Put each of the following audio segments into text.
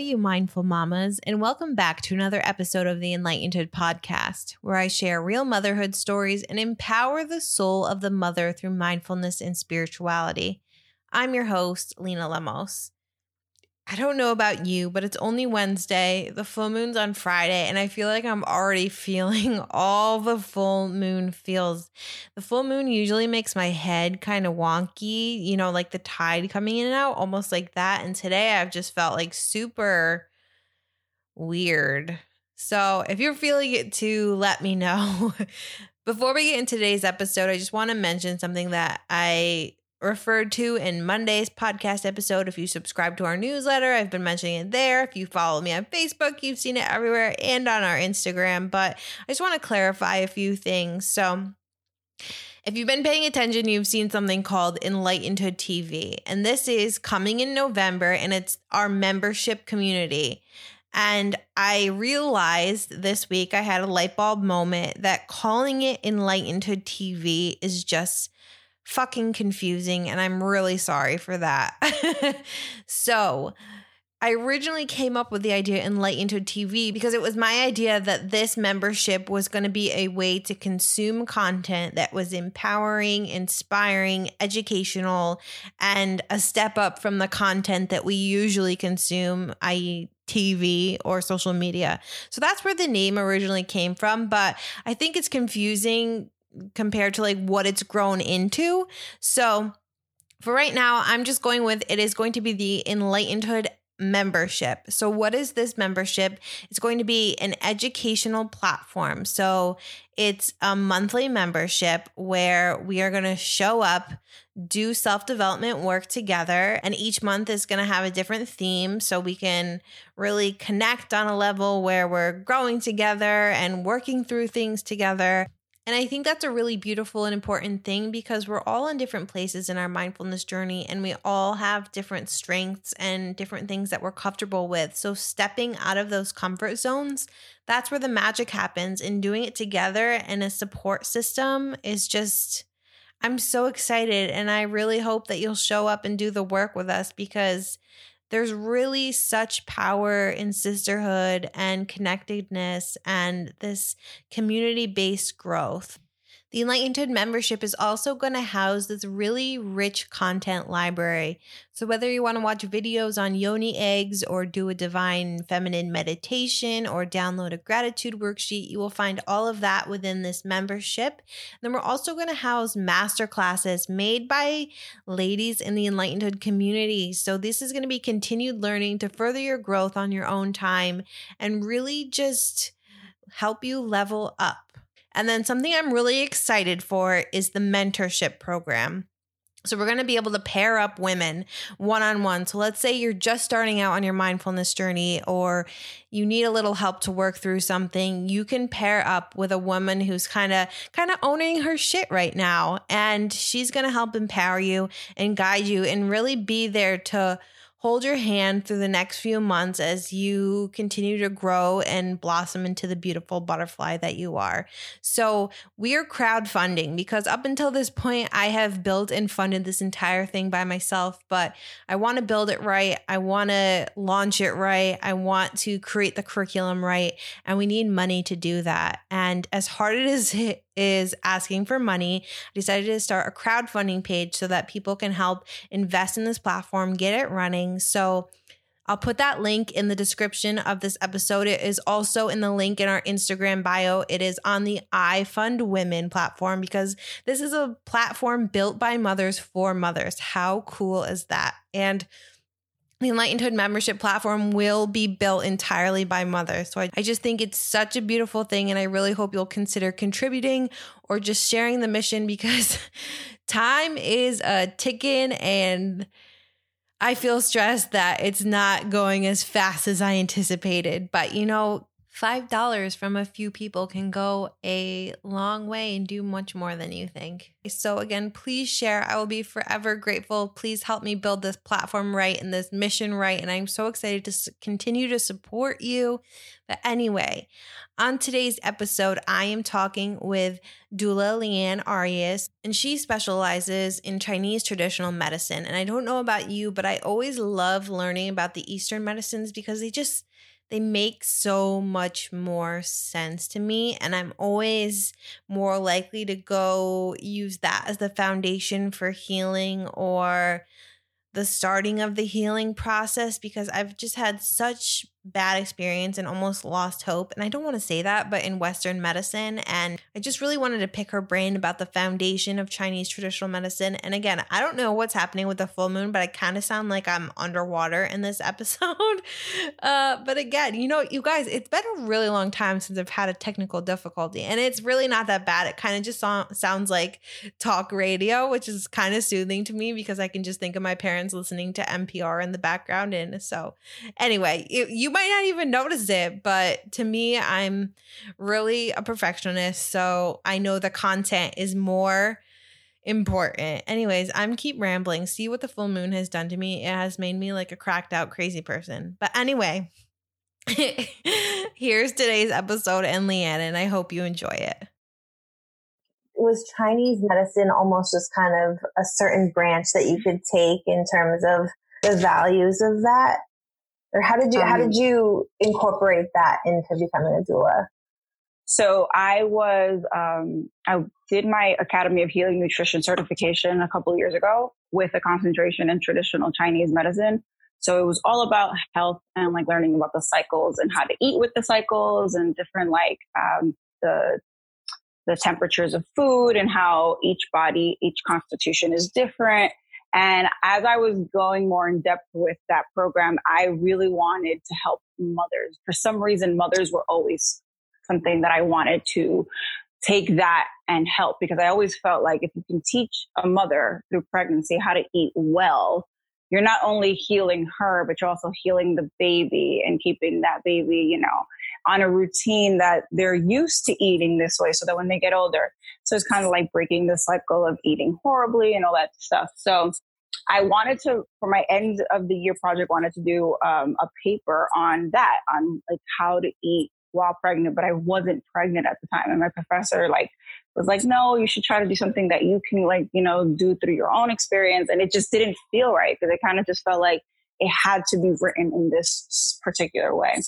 You mindful mamas, and welcome back to another episode of the Enlightened podcast, where I share real motherhood stories and empower the soul of the mother through mindfulness and spirituality. I'm your host, Lena Lemos. I don't know about you, but it's only Wednesday. The full moon's on Friday, and I feel like I'm already feeling all the full moon feels. The full moon usually makes my head kind of wonky, you know, like the tide coming in and out, almost like that. And today I've just felt like super weird. So if you're feeling it too, let me know. Before we get into today's episode, I just want to mention something that I referred to in Monday's podcast episode. If you subscribe to our newsletter, I've been mentioning it there. If you follow me on Facebook, you've seen it everywhere and on our Instagram. But I just want to clarify a few things. So, if you've been paying attention, you've seen something called Enlightenedhood TV. And this is coming in November, and it's our membership community. And I realized this week I had a light bulb moment that calling it Enlightenedhood TV is just fucking confusing and I'm really sorry for that. so, I originally came up with the idea Enlightenedhood TV because it was my idea that this membership was going to be a way to consume content that was empowering, inspiring, educational, and a step up from the content that we usually consume, i.e., TV or social media. So that's where the name originally came from. But I think it's confusing compared to like what it's grown into. So for right now, I'm just going with it is going to be the Enlightenedhood membership. So, what is this membership? It's going to be an educational platform. So, it's a monthly membership where we are going to show up, do self development work together, and each month is going to have a different theme so we can really connect on a level where we're growing together and working through things together. And I think that's a really beautiful and important thing because we're all in different places in our mindfulness journey and we all have different strengths and different things that we're comfortable with. So, stepping out of those comfort zones, that's where the magic happens. And doing it together in a support system is just, I'm so excited. And I really hope that you'll show up and do the work with us because there's really such power in sisterhood and connectedness and this community based growth. The Enlightenedhood membership is also going to house this really rich content library. So, whether you want to watch videos on yoni eggs or do a divine feminine meditation or download a gratitude worksheet, you will find all of that within this membership. then, we're also going to house master classes made by ladies in the Enlightenedhood community. So, this is going to be continued learning to further your growth on your own time and really just help you level up. And then something I'm really excited for is the mentorship program. So, we're going to be able to pair up women one on one. So, let's say you're just starting out on your mindfulness journey or you need a little help to work through something. You can pair up with a woman who's kind of kind of owning her shit right now and she's going to help empower you and guide you and really be there to hold your hand through the next few months as you continue to grow and blossom into the beautiful butterfly that you are. So, we are crowdfunding because up until this point, I have built and funded this entire thing by myself, but I want to build it right. I want to launch it right. I want to create the curriculum right. And we need money to do that. And as hard as it is asking for money. I decided to start a crowdfunding page so that people can help invest in this platform, get it running. So I'll put that link in the description of this episode. It is also in the link in our Instagram bio. It is on the iFundWomen platform because this is a platform built by mothers for mothers. How cool is that? And the Enlightenedhood membership platform will be built entirely by mothers. So I, I, just think it's such a beautiful thing. And I really hope you'll consider contributing or just sharing the mission because time is a ticking and I feel stressed that it's not going as fast as I anticipated. But you know, $5 from a few people can go a long way and do much more than you think. So, again, please share. I will be forever grateful. Please help me build this platform right and this mission right. And I'm so excited to continue to support you. But anyway, on today's episode, I am talking with Doula Leanne Arias, and she specializes in Chinese traditional medicine. And I don't know about you, but I always love learning about the Eastern medicines because they just they make so much more sense to me. And I'm always more likely to go use that as the foundation for healing or the starting of the healing process because I've just had such bad experience and almost lost hope. And I don't want to say that, but in Western medicine. And I just really wanted to pick her brain about the foundation of Chinese traditional medicine. And again, I don't know what's happening with the full moon, but I kind of sound like I'm underwater in this episode. Uh, but again, you know, you guys, it's been a really long time since I've had a technical difficulty. And it's really not that bad. It kind of just so- sounds like talk radio, which is kind of soothing to me because I can just think of my parents listening to NPR in the background. And so, anyway, you you might not even notice it, but to me, I'm really a perfectionist. So I know the content is more important. Anyways, I'm keep rambling. See what the full moon has done to me. It has made me like a cracked out crazy person. But anyway, here's today's episode and Leanne, and I hope you enjoy it. Was Chinese medicine almost just kind of a certain branch that you could take in terms of the values of that? Or how did you um, how did you incorporate that into becoming a doula? So i was um, i did my academy of healing nutrition certification a couple years ago with a concentration in traditional chinese medicine. So it was all about health and like learning about the cycles and how to eat with the cycles and different like um, the the temperatures of food and how each body each constitution is different and as I was going more in depth with that program, I really wanted to help mothers. For some reason, mothers were always something that I wanted to take that and help because I always felt like if you can teach a mother through pregnancy how to eat well, you're not only healing her, but you're also healing the baby and keeping that baby, you know, on a routine that they're used to eating this way so that when they get older. So it's kind of like breaking the cycle of eating horribly and all that stuff. So I wanted to, for my end of the year project, wanted to do um, a paper on that, on like how to eat while pregnant, but I wasn't pregnant at the time. And my professor like was like, no, you should try to do something that you can like, you know, do through your own experience. And it just didn't feel right because it kind of just felt like it had to be written in this particular way.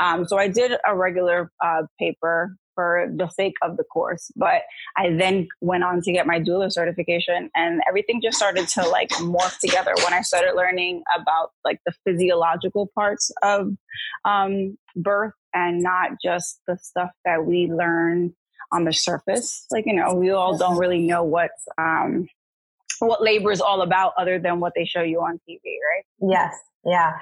Um, so I did a regular uh, paper for the sake of the course. But I then went on to get my doula certification and everything just started to like morph together when I started learning about like the physiological parts of um, birth and not just the stuff that we learn on the surface. Like, you know, we all don't really know what's, um, what labor is all about other than what they show you on TV, right? Yes. Yeah.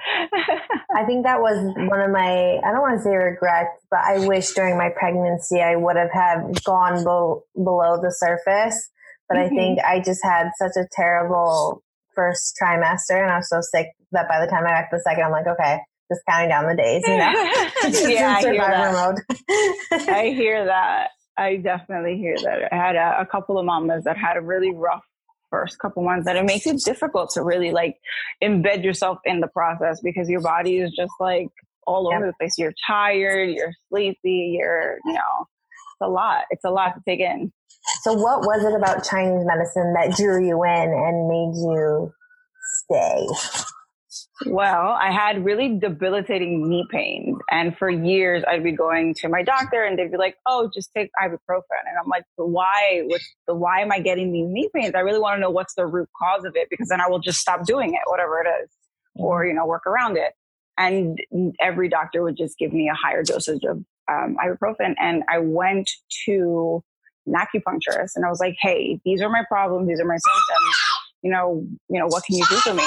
I think that was one of my, I don't want to say regrets, but I wish during my pregnancy I would have had gone be- below the surface. But mm-hmm. I think I just had such a terrible first trimester and I was so sick that by the time I got to the second, I'm like, okay, just counting down the days, you know? yeah, I hear that. I hear that. I definitely hear that. I had a, a couple of mamas that had a really rough first couple months that it makes it difficult to really like embed yourself in the process because your body is just like all over the place. You're tired, you're sleepy, you're, you know, it's a lot. It's a lot to take in. So what was it about Chinese medicine that drew you in and made you stay? Well, I had really debilitating knee pains. And for years, I'd be going to my doctor and they'd be like, oh, just take ibuprofen. And I'm like, why? What's the, why am I getting these knee pains? I really want to know what's the root cause of it because then I will just stop doing it, whatever it is, or, mm-hmm. you know, work around it. And every doctor would just give me a higher dosage of um, ibuprofen. And I went to an acupuncturist and I was like, hey, these are my problems. These are my symptoms. You know, you know, what can you do for me?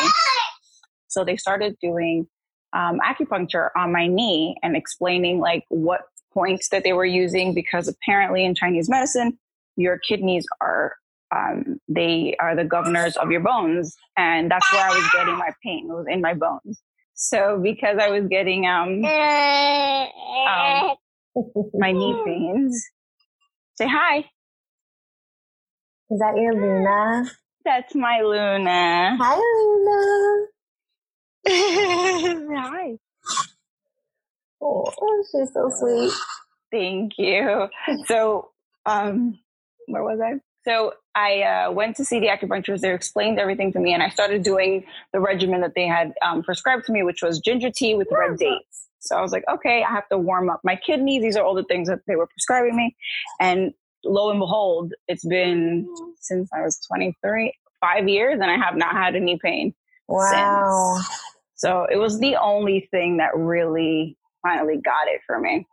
So they started doing um, acupuncture on my knee and explaining like what points that they were using because apparently in Chinese medicine, your kidneys are um, they are the governors of your bones, and that's where I was getting my pain. It was in my bones. So because I was getting um, um my knee pains. Say hi. Is that your Luna? That's my Luna. Hi, Luna. hi. Oh, she's so sweet. Thank you. So, um, where was I? So I uh, went to see the acupuncturist. They explained everything to me, and I started doing the regimen that they had um, prescribed to me, which was ginger tea with red dates. So I was like, okay, I have to warm up my kidneys. These are all the things that they were prescribing me. And lo and behold, it's been since I was 23, five years, and I have not had any pain. Wow. Since. So it was the only thing that really finally got it for me.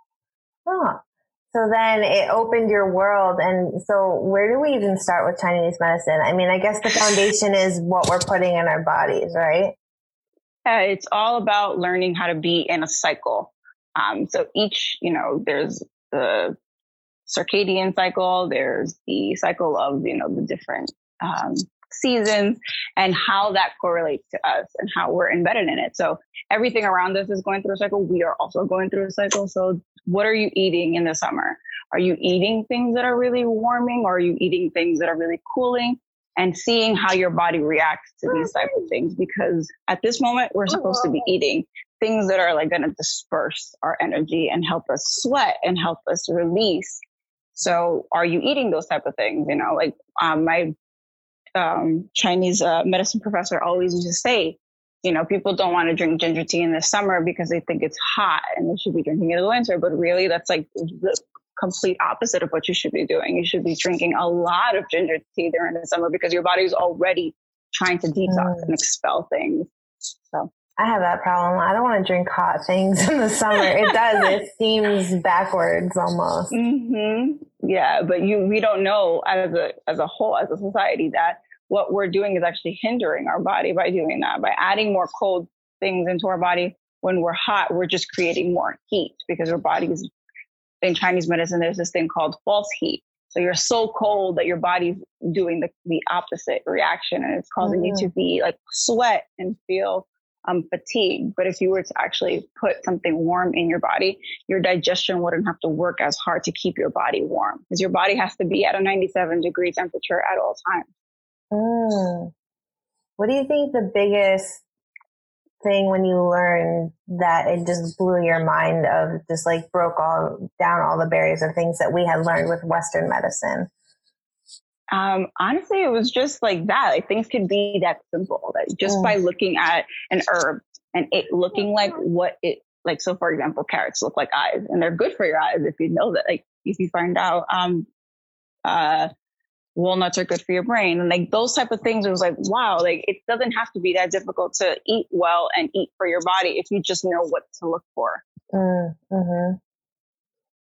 Huh. So then it opened your world. And so where do we even start with Chinese medicine? I mean, I guess the foundation is what we're putting in our bodies, right? Yeah, it's all about learning how to be in a cycle. Um, so each, you know, there's the circadian cycle, there's the cycle of, you know, the different um, seasons and how that correlates to us and how we're embedded in it. So everything around us is going through a cycle. We are also going through a cycle. So what are you eating in the summer? Are you eating things that are really warming or are you eating things that are really cooling? And seeing how your body reacts to these type of things because at this moment we're supposed to be eating things that are like going to disperse our energy and help us sweat and help us release. So are you eating those type of things? You know, like um, my um, Chinese uh, medicine professor always used to say, you know, people don't want to drink ginger tea in the summer because they think it's hot and they should be drinking it in the winter. But really, that's like the complete opposite of what you should be doing. You should be drinking a lot of ginger tea during the summer because your body is already trying to detox mm. and expel things. So. I have that problem. I don't want to drink hot things in the summer. It does. it seems backwards almost. Mm-hmm. Yeah, but you we don't know as a as a whole as a society that what we're doing is actually hindering our body by doing that by adding more cold things into our body when we're hot we're just creating more heat because our bodies in chinese medicine there's this thing called false heat so you're so cold that your body's doing the, the opposite reaction and it's causing mm-hmm. you to be like sweat and feel um, fatigue. But if you were to actually put something warm in your body, your digestion wouldn't have to work as hard to keep your body warm because your body has to be at a 97 degree temperature at all times. Mm. What do you think the biggest thing when you learned that it just blew your mind of just like broke all down all the barriers of things that we had learned with Western medicine? Um, honestly, it was just like that. Like things could be that simple. That just mm. by looking at an herb and it looking like what it like. So, for example, carrots look like eyes, and they're good for your eyes if you know that. Like if you find out, um, uh, walnuts are good for your brain, and like those type of things. It was like, wow, like it doesn't have to be that difficult to eat well and eat for your body if you just know what to look for. Mm, mm-hmm.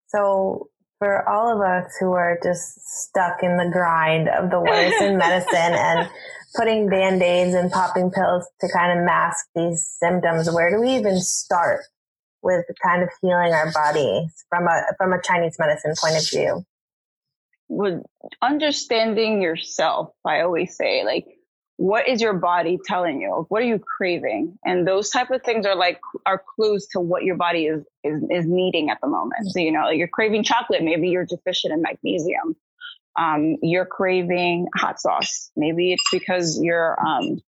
So for all of us who are just stuck in the grind of the Western medicine and putting band-aids and popping pills to kind of mask these symptoms where do we even start with kind of healing our bodies from a from a chinese medicine point of view? With understanding yourself i always say like what is your body telling you? What are you craving? And those type of things are like are clues to what your body is is, is needing at the moment. So you know, like you're craving chocolate, maybe you're deficient in magnesium. Um, you're craving hot sauce, maybe it's because your um,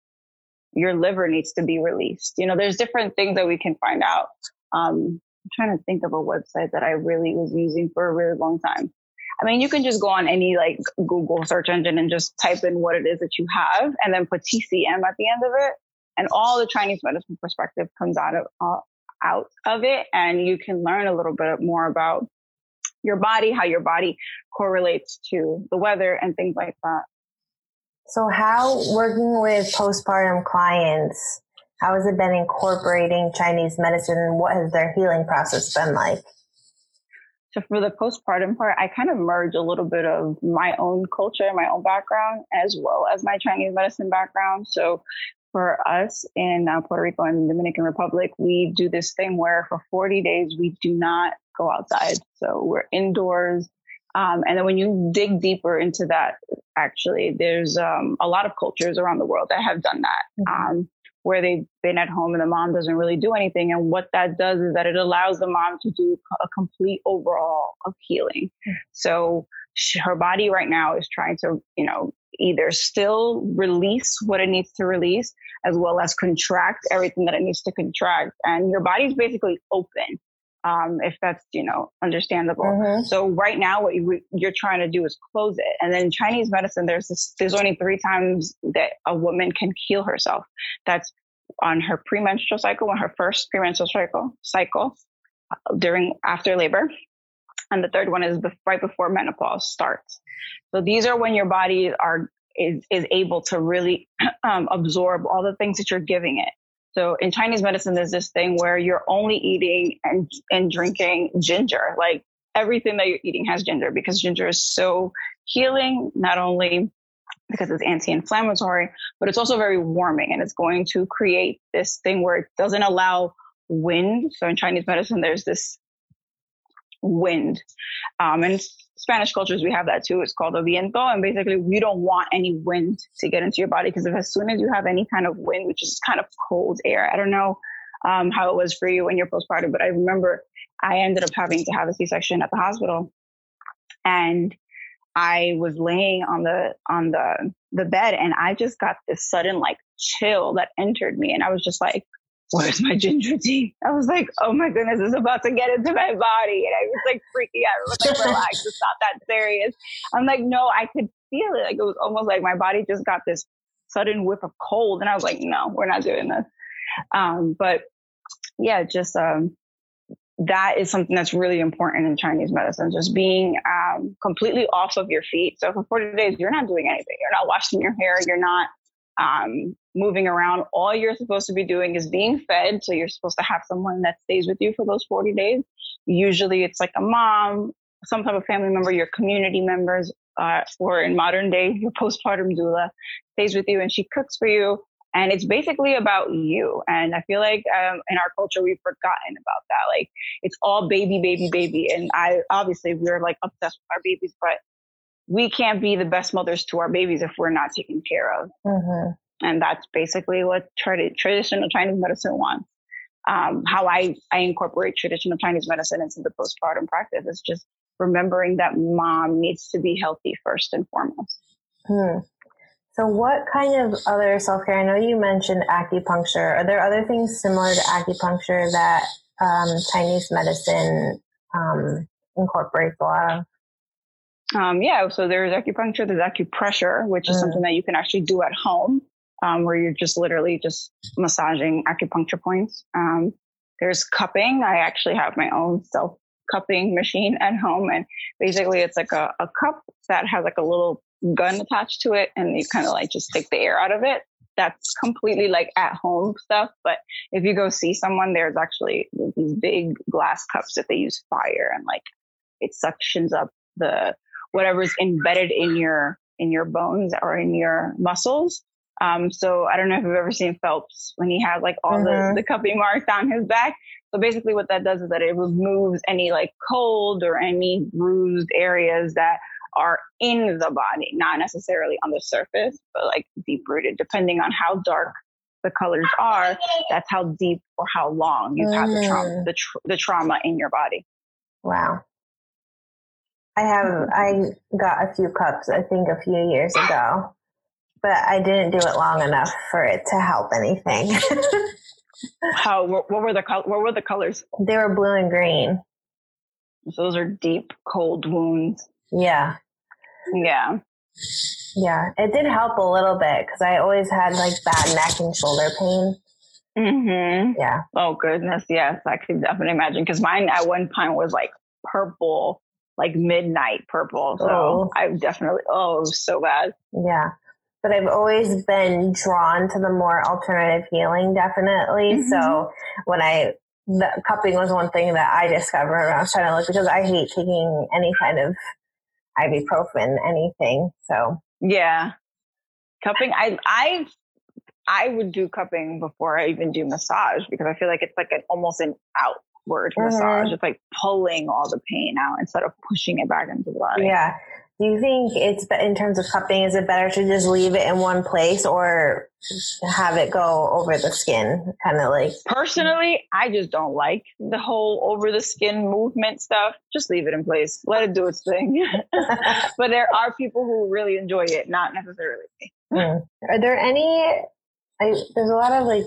your liver needs to be released. You know, there's different things that we can find out. Um, I'm trying to think of a website that I really was using for a really long time. I mean, you can just go on any like Google search engine and just type in what it is that you have and then put TCM at the end of it. And all the Chinese medicine perspective comes out of, uh, out of it. And you can learn a little bit more about your body, how your body correlates to the weather and things like that. So how working with postpartum clients, how has it been incorporating Chinese medicine and what has their healing process been like? So for the postpartum part, I kind of merge a little bit of my own culture, my own background, as well as my Chinese medicine background. So for us in uh, Puerto Rico and Dominican Republic, we do this thing where for 40 days we do not go outside. So we're indoors. Um, and then when you dig deeper into that, actually, there's um, a lot of cultures around the world that have done that. Mm-hmm. Um, where they've been at home and the mom doesn't really do anything. And what that does is that it allows the mom to do a complete overall of healing. Hmm. So she, her body right now is trying to, you know, either still release what it needs to release as well as contract everything that it needs to contract. And your body's basically open. Um, if that's you know understandable. Mm-hmm. So right now, what you, are trying to do is close it. And then Chinese medicine, there's this, there's only three times that a woman can heal herself. That's on her premenstrual cycle, on her first premenstrual cycle, cycle uh, during after labor, and the third one is right before menopause starts. So these are when your body are is is able to really um, absorb all the things that you're giving it. So in Chinese medicine, there's this thing where you're only eating and and drinking ginger. Like everything that you're eating has ginger because ginger is so healing, not only because it's anti-inflammatory, but it's also very warming and it's going to create this thing where it doesn't allow wind. So in Chinese medicine, there's this wind. Um, and Spanish cultures, we have that too. It's called viento. And basically, we don't want any wind to get into your body because as soon as you have any kind of wind, which is kind of cold air, I don't know um, how it was for you when you're postpartum, but I remember I ended up having to have a C-section at the hospital, and I was laying on the on the the bed, and I just got this sudden like chill that entered me, and I was just like, where's my ginger tea? I was like, oh my goodness, it's about to get into my body. And I was like freaking out. I was like, relax, it's not that serious. I'm like, no, I could feel it. Like it was almost like my body just got this sudden whip of cold. And I was like, no, we're not doing this. Um, but yeah, just, um, that is something that's really important in Chinese medicine, just being um, completely off of your feet. So for 40 days, you're not doing anything. You're not washing your hair. You're not um, moving around. All you're supposed to be doing is being fed. So you're supposed to have someone that stays with you for those 40 days. Usually it's like a mom, some type of family member, your community members, uh, or in modern day, your postpartum doula stays with you and she cooks for you. And it's basically about you. And I feel like um, in our culture, we've forgotten about that. Like it's all baby, baby, baby. And I obviously we're like obsessed with our babies, but we can't be the best mothers to our babies if we're not taken care of. Mm-hmm. And that's basically what traditional Chinese medicine wants. Um, how I, I incorporate traditional Chinese medicine into the postpartum practice is just remembering that mom needs to be healthy first and foremost. Hmm. So, what kind of other self care? I know you mentioned acupuncture. Are there other things similar to acupuncture that um, Chinese medicine um, incorporates a lot of? Um, yeah, so there's acupuncture, there's acupressure, which is mm. something that you can actually do at home, um, where you're just literally just massaging acupuncture points. Um, there's cupping. I actually have my own self cupping machine at home, and basically it's like a, a cup that has like a little gun attached to it, and you kind of like just take the air out of it. That's completely like at home stuff. But if you go see someone, there's actually these big glass cups that they use fire and like it suctions up the whatever's embedded in your in your bones or in your muscles. Um, so I don't know if you've ever seen Phelps when he had like all mm-hmm. the, the cupping marks down his back. So basically what that does is that it removes any like cold or any bruised areas that are in the body, not necessarily on the surface, but like deep rooted, depending on how dark the colors are, that's how deep or how long you've mm. had the trauma, mm. the, tr- the trauma in your body. Wow. I have I got a few cups I think a few years ago, but I didn't do it long enough for it to help anything. How what were the what were the colors? They were blue and green. So those are deep cold wounds. Yeah. Yeah. Yeah, it did help a little bit because I always had like bad neck and shoulder pain. Mm-hmm. Yeah. Oh goodness, yes, I could definitely imagine because mine at one point was like purple like midnight purple. So oh. I definitely, oh, so bad. Yeah. But I've always been drawn to the more alternative healing, definitely. Mm-hmm. So when I, the cupping was one thing that I discovered when I was trying to look because I hate taking any kind of ibuprofen, anything. So yeah, cupping. I I I would do cupping before I even do massage because I feel like it's like an almost an out word mm-hmm. massage. It's like pulling all the pain out instead of pushing it back into the body. Yeah. Do you think it's in terms of cupping? Is it better to just leave it in one place or have it go over the skin? Kind of like personally, I just don't like the whole over the skin movement stuff. Just leave it in place. Let it do its thing. but there are people who really enjoy it, not necessarily me. Mm. Are there any? I, there's a lot of like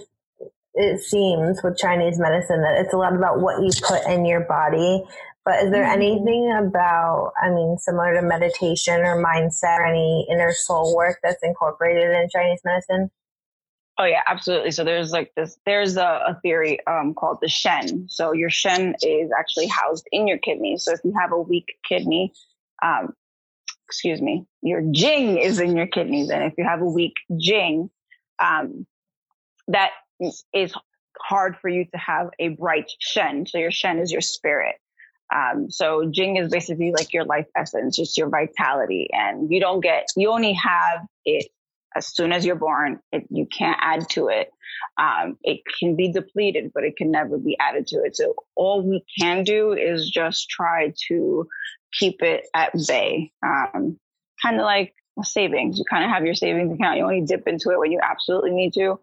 it seems with Chinese medicine that it's a lot about what you put in your body. But is there mm-hmm. anything about, I mean, similar to meditation or mindset or any inner soul work that's incorporated in Chinese medicine? Oh yeah, absolutely. So there's like this, there's a, a theory um, called the Shen. So your Shen is actually housed in your kidney. So if you have a weak kidney, um, excuse me, your Jing is in your kidneys. And if you have a weak Jing, um, that is hard for you to have a bright Shen. So your Shen is your spirit. Um, so Jing is basically like your life essence, just your vitality. And you don't get, you only have it as soon as you're born. It, you can't add to it. Um, it can be depleted, but it can never be added to it. So all we can do is just try to keep it at bay. Um, kind of like savings. You kind of have your savings account. You only dip into it when you absolutely need to.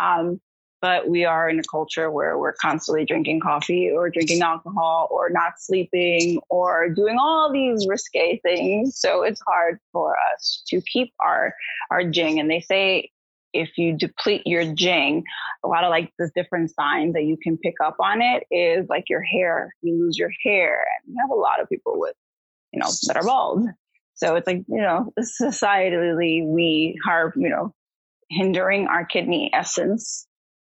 Um, but we are in a culture where we're constantly drinking coffee or drinking alcohol or not sleeping or doing all these risque things. So it's hard for us to keep our, our jing. And they say if you deplete your jing, a lot of like the different signs that you can pick up on it is like your hair, you lose your hair. And you have a lot of people with, you know, that are bald. So it's like, you know, societally we are, you know, hindering our kidney essence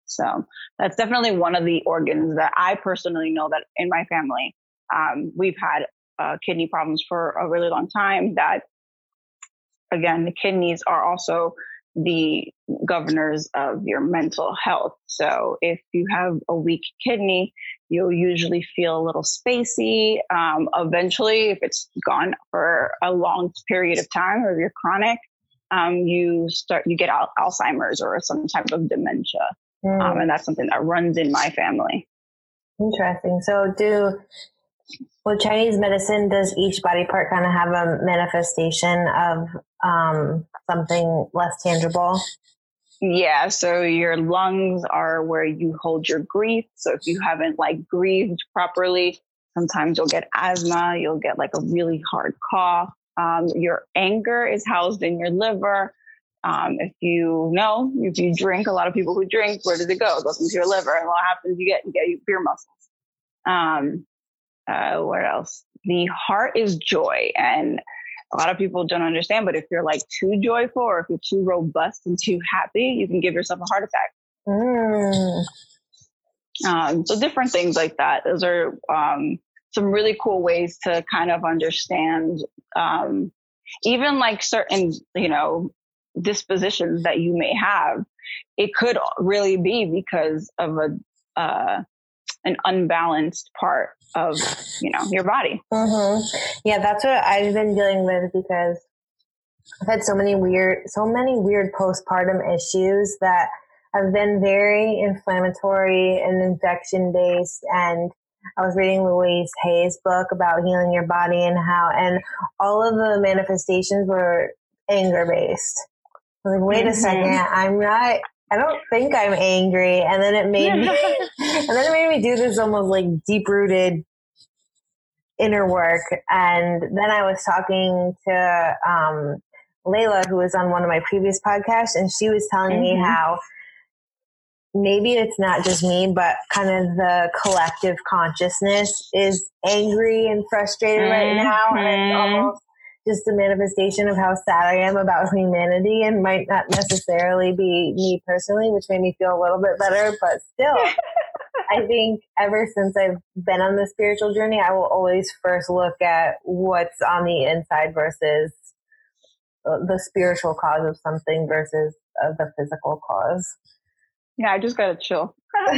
so that's definitely one of the organs that I personally know that in my family, um, we've had uh, kidney problems for a really long time. That again, the kidneys are also the governors of your mental health. So if you have a weak kidney, you'll usually feel a little spacey. Um, eventually, if it's gone for a long period of time or if you're chronic, um, you start you get al- Alzheimer's or some type of dementia. Mm. Um, and that's something that runs in my family. Interesting. So, do with Chinese medicine, does each body part kind of have a manifestation of um, something less tangible? Yeah, so your lungs are where you hold your grief. So if you haven't like grieved properly, sometimes you'll get asthma, you'll get like a really hard cough. Um, your anger is housed in your liver. Um, if you know, if you drink, a lot of people who drink, where does it go? It goes into your liver. And what happens? You get, you get beer muscles. Um, uh, what else? The heart is joy. And a lot of people don't understand, but if you're like too joyful or if you're too robust and too happy, you can give yourself a heart attack. Mm. Um, so different things like that. Those are, um, some really cool ways to kind of understand, um, even like certain, you know, dispositions that you may have, it could really be because of a uh, an unbalanced part of you know your body. Mm-hmm. Yeah, that's what I've been dealing with because I've had so many weird, so many weird postpartum issues that have been very inflammatory and infection based and. I was reading Louise Hay's book about healing your body and how, and all of the manifestations were anger based like, wait mm-hmm. a second, I'm not. I don't think I'm angry, and then it made me, and then it made me do this almost like deep rooted inner work. And then I was talking to um, Layla, who was on one of my previous podcasts, and she was telling mm-hmm. me how maybe it's not just me, but kind of the collective consciousness is angry and frustrated mm-hmm. right now, and it's mm-hmm. almost just a manifestation of how sad I am about humanity and might not necessarily be me personally, which made me feel a little bit better. But still, I think ever since I've been on the spiritual journey, I will always first look at what's on the inside versus uh, the spiritual cause of something versus uh, the physical cause. Yeah, I just gotta chill.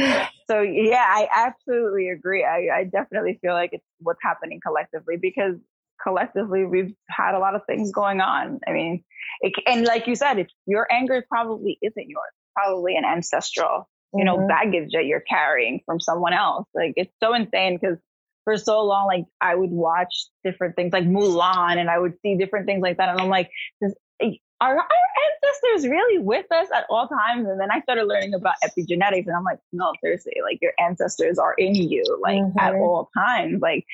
so yeah, I absolutely agree. I, I definitely feel like it's what's happening collectively because collectively we've had a lot of things going on. I mean, it, and like you said, your anger probably isn't yours, probably an ancestral, you know, mm-hmm. baggage that you're carrying from someone else. Like it's so insane because for so long, like I would watch different things like Mulan and I would see different things like that. And I'm like, are our ancestors really with us at all times? And then I started learning about epigenetics and I'm like, no, seriously, like your ancestors are in you, like mm-hmm. at all times. Like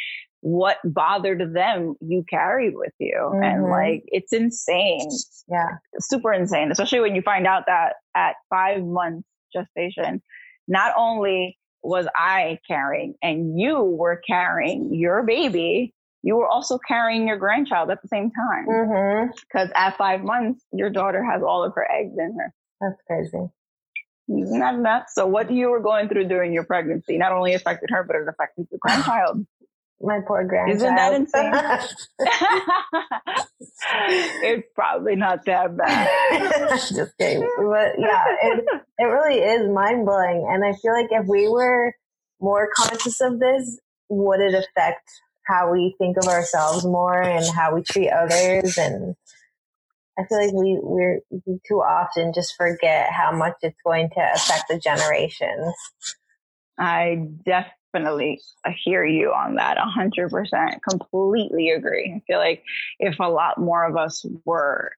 what bothered them, you carried with you. Mm-hmm. And like, it's insane. Yeah. Super insane, especially when you find out that at five months gestation, not only was I carrying and you were carrying your baby, you were also carrying your grandchild at the same time. Because mm-hmm. at five months, your daughter has all of her eggs in her. That's crazy. Isn't that nuts? So what you were going through during your pregnancy not only affected her, but it affected your grandchild. My poor grandchild. Isn't that insane? it's probably not that bad. Just kidding. But yeah, it, it really is mind blowing. And I feel like if we were more conscious of this, would it affect how we think of ourselves more and how we treat others and I feel like we we're we too often just forget how much it's going to affect the generations. I definitely hear you on that 100%. Completely agree. I feel like if a lot more of us were,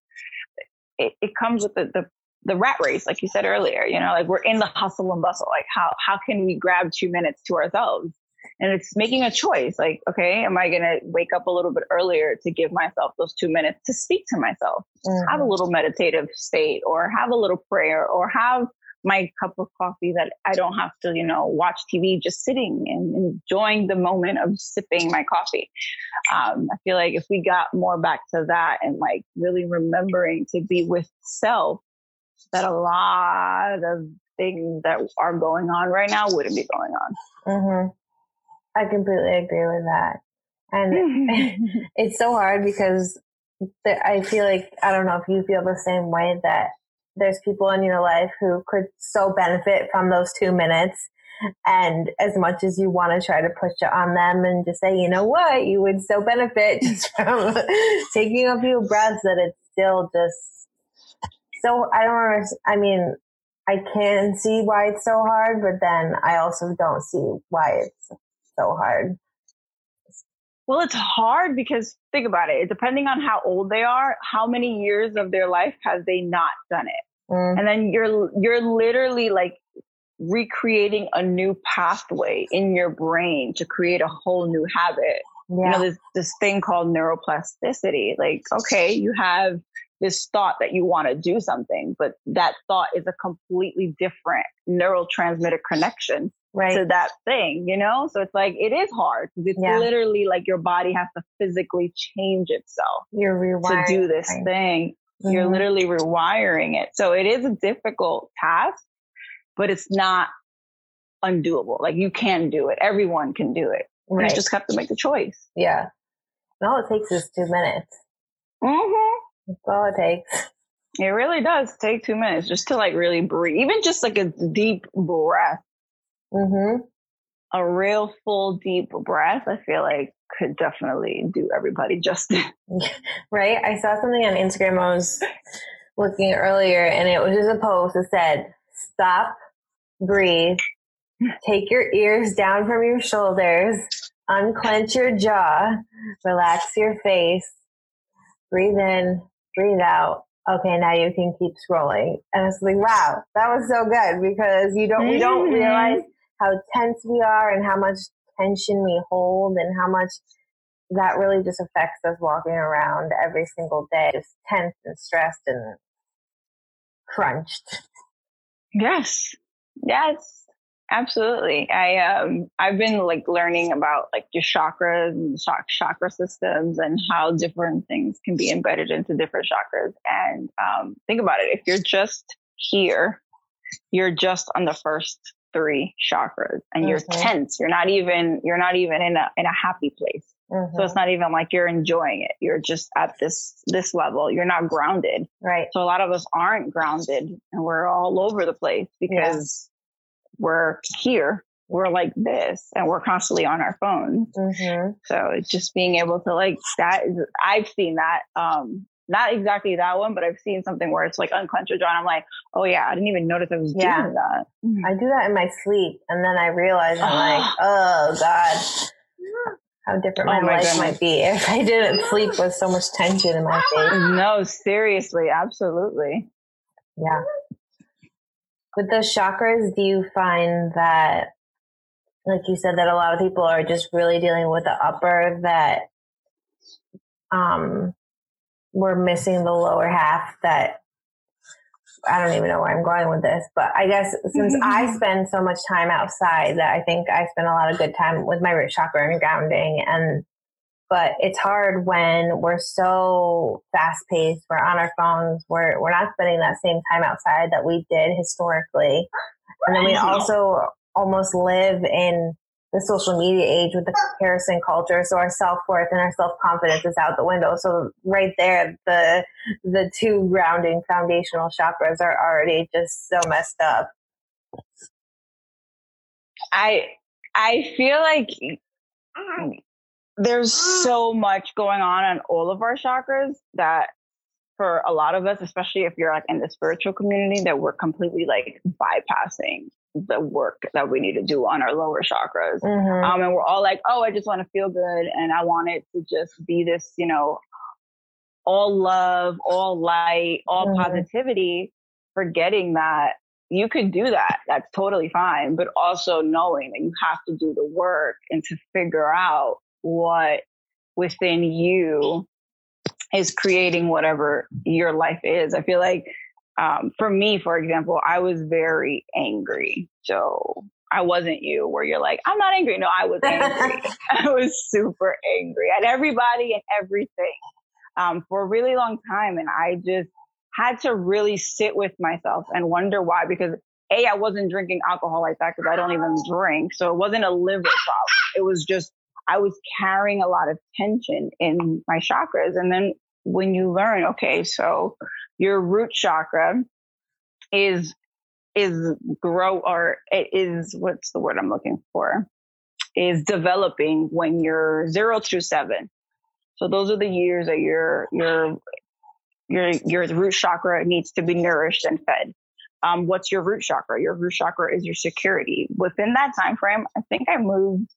it, it comes with the, the, the rat race, like you said earlier, you know, like we're in the hustle and bustle. Like how, how can we grab two minutes to ourselves? and it's making a choice like okay am i going to wake up a little bit earlier to give myself those two minutes to speak to myself mm-hmm. have a little meditative state or have a little prayer or have my cup of coffee that i don't have to you know watch tv just sitting and enjoying the moment of sipping my coffee um, i feel like if we got more back to that and like really remembering to be with self that a lot of things that are going on right now wouldn't be going on. Mm-hmm. I completely agree with that. And it's so hard because I feel like, I don't know if you feel the same way that there's people in your life who could so benefit from those two minutes. And as much as you want to try to push it on them and just say, you know what, you would so benefit just from taking a few breaths, that it's still just so, I don't. I mean, I can see why it's so hard, but then I also don't see why it's so hard? Well, it's hard because think about it. Depending on how old they are, how many years of their life has they not done it? Mm. And then you're you're literally like recreating a new pathway in your brain to create a whole new habit. Yeah. You know, there's this thing called neuroplasticity. Like, okay, you have this thought that you want to do something, but that thought is a completely different neurotransmitter connection right. to that thing, you know? So it's like, it is hard because it's yeah. literally like your body has to physically change itself You're rewiring, to do this thing. Mm-hmm. You're literally rewiring it. So it is a difficult task, but it's not undoable. Like you can do it. Everyone can do it. Right. You just have to make the choice. Yeah. And all it takes is two minutes. Mm-hmm. That's all it takes. It really does take two minutes just to like really breathe. Even just like a deep breath Mm-hmm. A real full deep breath, I feel like could definitely do everybody justice. right? I saw something on Instagram I was looking earlier and it was just a post that said, stop, breathe, take your ears down from your shoulders, unclench your jaw, relax your face, breathe in, breathe out. Okay, now you can keep scrolling. And it's like, wow, that was so good because you don't, we don't mm-hmm. realize how tense we are and how much tension we hold and how much that really just affects us walking around every single day, just tense and stressed and crunched. Yes. Yes. Absolutely. I um I've been like learning about like your chakras and chakra systems and how different things can be embedded into different chakras. And um think about it. If you're just here, you're just on the first three chakras and you're mm-hmm. tense. You're not even, you're not even in a, in a happy place. Mm-hmm. So it's not even like you're enjoying it. You're just at this, this level. You're not grounded. Right. So a lot of us aren't grounded and we're all over the place because yeah. we're here. We're like this and we're constantly on our phones. Mm-hmm. So it's just being able to like that is, I've seen that, um, not exactly that one, but I've seen something where it's like unclench your jaw. And I'm like, oh yeah, I didn't even notice I was yeah. doing that. I do that in my sleep, and then I realize I'm like, oh god. how different my, oh my life goodness. might be if I didn't sleep with so much tension in my face. No, seriously, absolutely. Yeah. With those chakras, do you find that, like you said, that a lot of people are just really dealing with the upper that um, we're missing the lower half that I don't even know where I'm going with this, but I guess since I mm-hmm. spend so much time outside that I think I spend a lot of good time with my root chakra and grounding and but it's hard when we're so fast paced, we're on our phones, we're we're not spending that same time outside that we did historically. And then we also almost live in the social media age with the comparison culture. So our self worth and our self confidence is out the window. So right there, the the two grounding foundational chakras are already just so messed up. I I feel like there's so much going on in all of our chakras that for a lot of us, especially if you're like in the spiritual community, that we're completely like bypassing the work that we need to do on our lower chakras. Mm-hmm. Um, and we're all like, oh, I just want to feel good. And I want it to just be this, you know, all love, all light, all mm-hmm. positivity, forgetting that you could do that. That's totally fine. But also knowing that you have to do the work and to figure out what within you is creating whatever your life is. I feel like um, for me, for example, I was very angry. So I wasn't you where you're like, I'm not angry. No, I was angry. I was super angry at everybody and everything um, for a really long time. And I just had to really sit with myself and wonder why. Because A, I wasn't drinking alcohol like that because I don't even drink. So it wasn't a liver problem. It was just, I was carrying a lot of tension in my chakras. And then when you learn, okay, so your root chakra is is grow or it is what's the word I'm looking for is developing when you're zero through seven. So those are the years that your your your your root chakra needs to be nourished and fed. Um, what's your root chakra? Your root chakra is your security. Within that time frame, I think I moved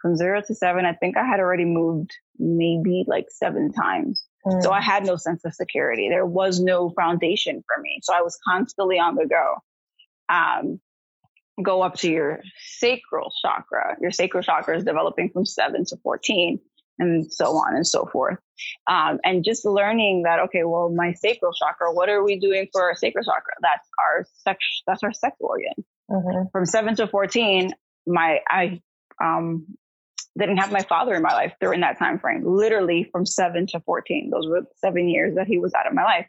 from zero to seven. I think I had already moved maybe like seven times. Mm. So I had no sense of security. There was no foundation for me. So I was constantly on the go. Um, go up to your sacral chakra. Your sacral chakra is developing from seven to 14 and so on and so forth. Um, and just learning that, okay, well, my sacral chakra, what are we doing for our sacral chakra? That's our sex, that's our sex organ. Mm-hmm. From seven to 14, my, I, um, didn't have my father in my life during that time frame, literally from seven to 14. Those were seven years that he was out of my life.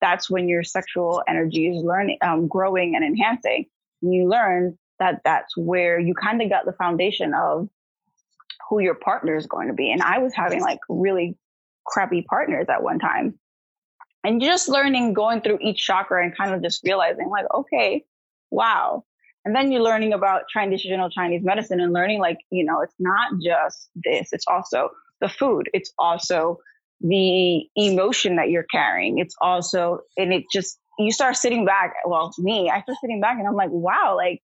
That's when your sexual energy is learning, um, growing and enhancing. And you learn that that's where you kind of got the foundation of who your partner is going to be. And I was having like really crappy partners at one time. And just learning, going through each chakra and kind of just realizing like, okay, wow, and then you're learning about traditional Chinese medicine and learning like, you know, it's not just this, it's also the food. It's also the emotion that you're carrying. It's also, and it just, you start sitting back. Well, me, I start sitting back and I'm like, wow, like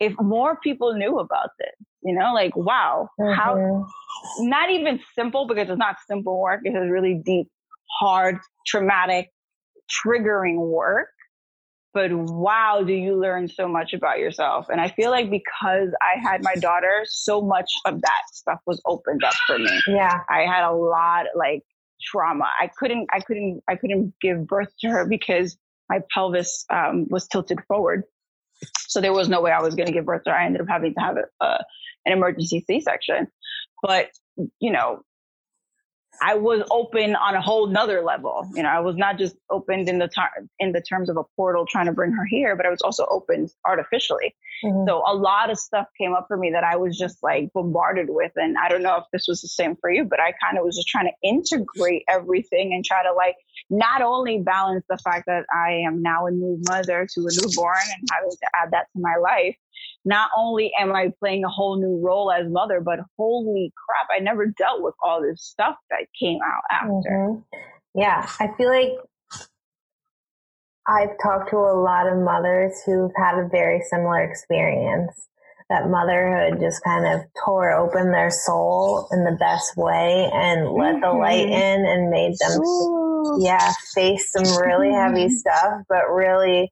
if more people knew about this, you know, like, wow, mm-hmm. how, not even simple because it's not simple work. It's really deep, hard, traumatic, triggering work but wow, do you learn so much about yourself? And I feel like because I had my daughter, so much of that stuff was opened up for me. Yeah. I had a lot like trauma. I couldn't, I couldn't, I couldn't give birth to her because my pelvis um, was tilted forward. So there was no way I was going to give birth to her. I ended up having to have a, uh, an emergency C-section. But, you know, I was open on a whole nother level. You know, I was not just opened in the ter- in the terms of a portal trying to bring her here, but I was also opened artificially. Mm-hmm. So a lot of stuff came up for me that I was just like bombarded with. And I don't know if this was the same for you, but I kind of was just trying to integrate everything and try to like not only balance the fact that I am now a new mother to a newborn and having to add that to my life, not only am I playing a whole new role as mother, but holy crap, I never dealt with all this stuff that came out after. Mm-hmm. Yeah, I feel like I've talked to a lot of mothers who've had a very similar experience. that motherhood just kind of tore open their soul in the best way and let the light mm-hmm. in and made them, Ooh. yeah, face some really heavy mm-hmm. stuff, but really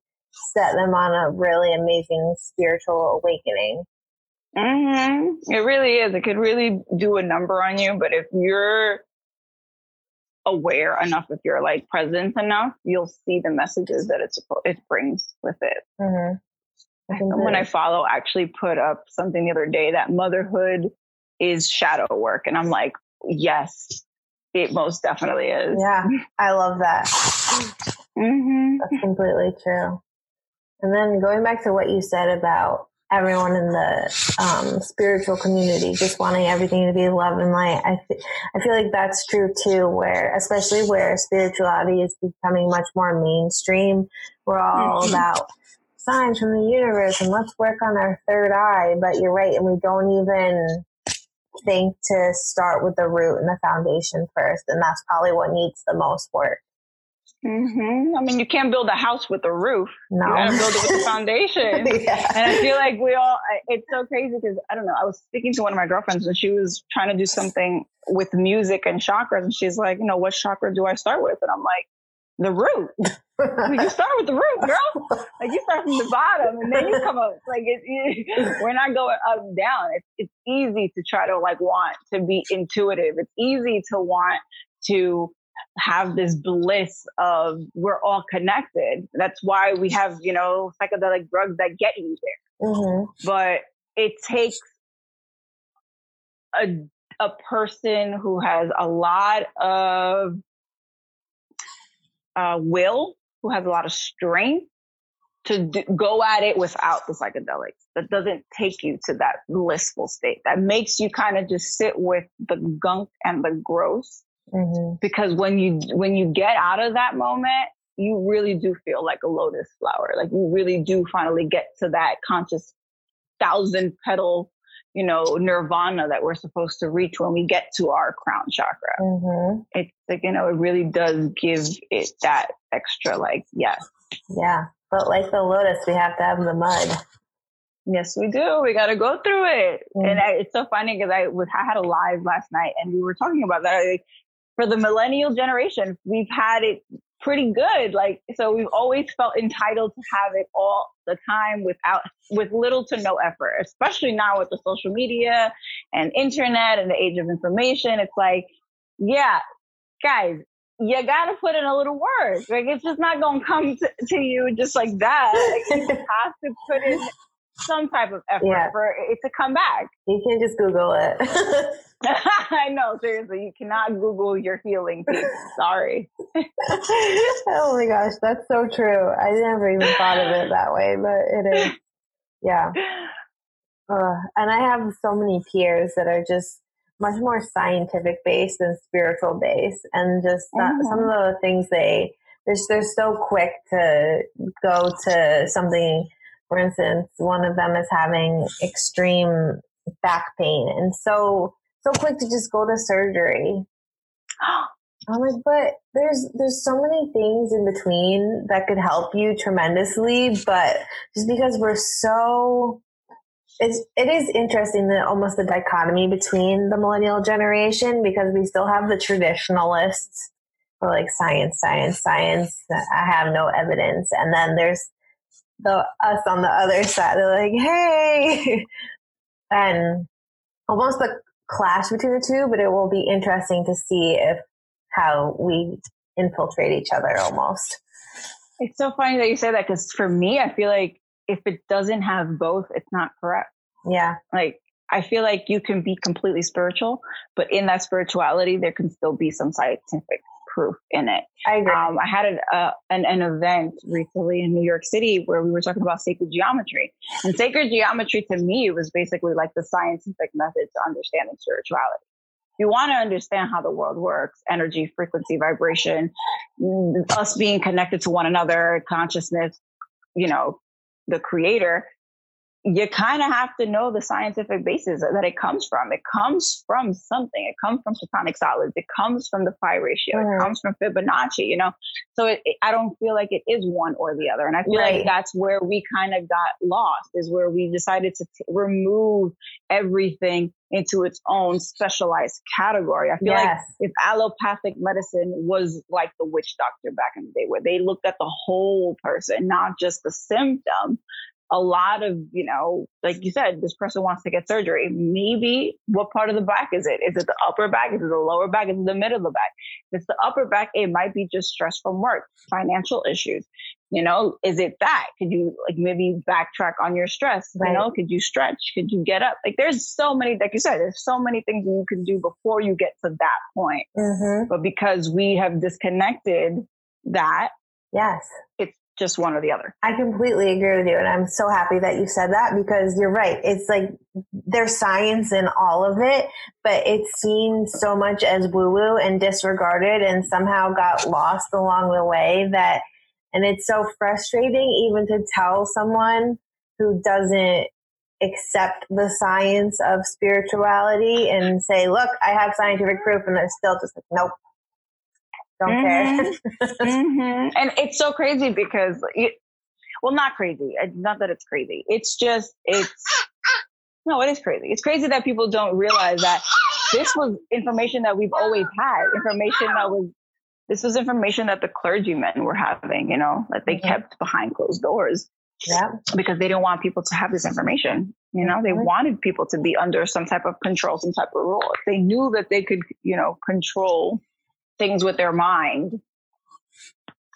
set them on a really amazing spiritual awakening. Mm-hmm. It really is. It could really do a number on you. But if you're aware enough, if you're like present enough, you'll see the messages that it's it brings with it. Mm-hmm. Someone I follow actually put up something the other day that motherhood is shadow work, and I'm like, yes, it most definitely is. Yeah, I love that. Mm-hmm. That's completely true. And then going back to what you said about everyone in the um, spiritual community just wanting everything to be love and light. I, th- I feel like that's true too, where, especially where spirituality is becoming much more mainstream. We're all mm-hmm. about signs from the universe and let's work on our third eye. But you're right. And we don't even think to start with the root and the foundation first. And that's probably what needs the most work. Mm-hmm. I mean, you can't build a house with a roof. No. You gotta build it with a foundation. yeah. And I feel like we all, it's so crazy because I don't know. I was speaking to one of my girlfriends and she was trying to do something with music and chakras. And she's like, you know, what chakra do I start with? And I'm like, the root. you start with the root, girl. Like you start from the bottom and then you come up. Like it, it, we're not going up and down. It's it's easy to try to like want to be intuitive. It's easy to want to have this bliss of we're all connected. That's why we have, you know, psychedelic drugs that get you there. Mm-hmm. But it takes a a person who has a lot of uh, will, who has a lot of strength to do, go at it without the psychedelics. That doesn't take you to that blissful state. That makes you kind of just sit with the gunk and the gross Mm-hmm. Because when you when you get out of that moment, you really do feel like a lotus flower. Like you really do finally get to that conscious thousand petal, you know, nirvana that we're supposed to reach when we get to our crown chakra. Mm-hmm. It's like, you know, it really does give it that extra, like, yes. Yeah. But like the lotus, we have to have the mud. Yes, we do. We got to go through it. Mm-hmm. And I, it's so funny because I was, I had a live last night and we were talking about that. Like, for the millennial generation, we've had it pretty good. Like, so we've always felt entitled to have it all the time without, with little to no effort, especially now with the social media and internet and the age of information. It's like, yeah, guys, you gotta put in a little work. Like, it's just not gonna come to, to you just like that. Like, you have to put in some type of effort yeah. for it to come back. You can't just Google it. I know, seriously, you cannot Google your healing piece. Sorry. oh my gosh, that's so true. I never even thought of it that way, but it is. Yeah. Uh, and I have so many peers that are just much more scientific based than spiritual based, and just mm-hmm. some of the things they they're, they're so quick to go to something for instance, one of them is having extreme back pain and so so quick to just go to surgery. I'm like, but there's there's so many things in between that could help you tremendously, but just because we're so it's it is interesting that almost the dichotomy between the millennial generation because we still have the traditionalists for like science, science, science. I have no evidence, and then there's the us on the other side. They're like, hey, and almost the clash between the two. But it will be interesting to see if how we infiltrate each other almost. It's so funny that you say that because for me, I feel like if it doesn't have both, it's not correct. Yeah. Like I feel like you can be completely spiritual, but in that spirituality, there can still be some scientific proof in it. I agree. Um, I had an, uh, an, an event recently in New York City where we were talking about sacred geometry, and sacred geometry to me was basically like the scientific method to understanding spirituality. If you want to understand how the world works, energy, frequency, vibration, us being connected to one another, consciousness, you know, the creator, you kind of have to know the scientific basis that it comes from. It comes from something. It comes from platonic solids. It comes from the phi ratio. Mm-hmm. It comes from Fibonacci, you know? So it, it, I don't feel like it is one or the other. And I feel right. like that's where we kind of got lost is where we decided to t- remove everything into its own specialized category. I feel yes. like if allopathic medicine was like the witch doctor back in the day, where they looked at the whole person, not just the symptom, a lot of, you know, like you said, this person wants to get surgery. Maybe what part of the back is it? Is it the upper back? Is it the lower back? Is it the middle of the back? If it's the upper back, it might be just stress from work, financial issues. You know, is it that? Could you like maybe backtrack on your stress? Right. You know, could you stretch? Could you get up? Like there's so many, like you said, there's so many things you can do before you get to that point. Mm-hmm. But because we have disconnected that, yes, it's just one or the other. I completely agree with you. And I'm so happy that you said that because you're right. It's like there's science in all of it, but it's seen so much as woo woo and disregarded and somehow got lost along the way that, and it's so frustrating even to tell someone who doesn't accept the science of spirituality and say, look, I have scientific proof. And they're still just like, nope, don't mm-hmm. care. mm-hmm. And it's so crazy because, it, well, not crazy. Not that it's crazy. It's just, it's, no, it is crazy. It's crazy that people don't realize that this was information that we've always had, information that was, this was information that the clergymen were having, you know, that they mm-hmm. kept behind closed doors. Yeah. Because they didn't want people to have this information. You know, they mm-hmm. wanted people to be under some type of control, some type of rule. If they knew that they could, you know, control things with their mind,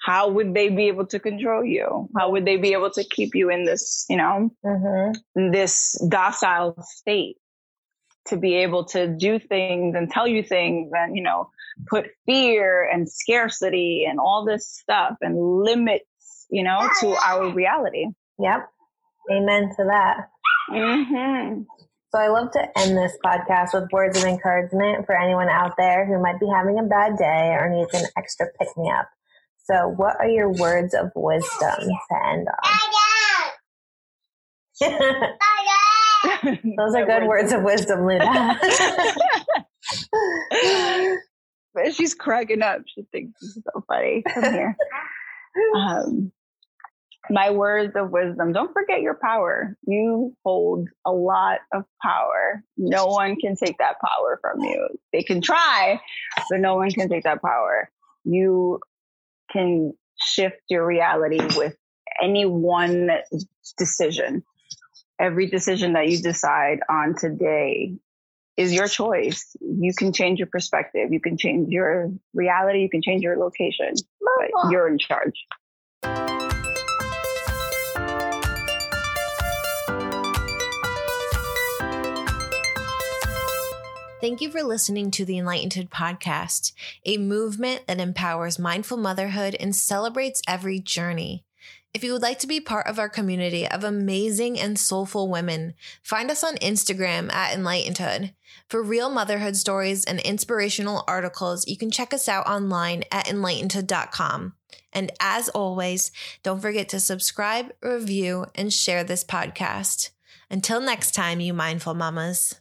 how would they be able to control you? How would they be able to keep you in this, you know, mm-hmm. this docile state to be able to do things and tell you things and, you know, put fear and scarcity and all this stuff and limits, you know, to our reality. Yep. Amen to that. Mm-hmm. So I love to end this podcast with words of encouragement for anyone out there who might be having a bad day or needs an extra pick me up. So, what are your words of wisdom to end on? Those are good words of wisdom, Luna. She's cracking up. She thinks this is so funny. Come here. Um, my words of wisdom. Don't forget your power. You hold a lot of power. No one can take that power from you. They can try, but no one can take that power. You can shift your reality with any one decision. Every decision that you decide on today is your choice. You can change your perspective. You can change your reality. You can change your location, but you're in charge. Thank you for listening to the Enlightened podcast, a movement that empowers mindful motherhood and celebrates every journey. If you would like to be part of our community of amazing and soulful women, find us on Instagram at Enlightenedhood. For real motherhood stories and inspirational articles, you can check us out online at enlightenedhood.com. And as always, don't forget to subscribe, review, and share this podcast. Until next time, you mindful mamas.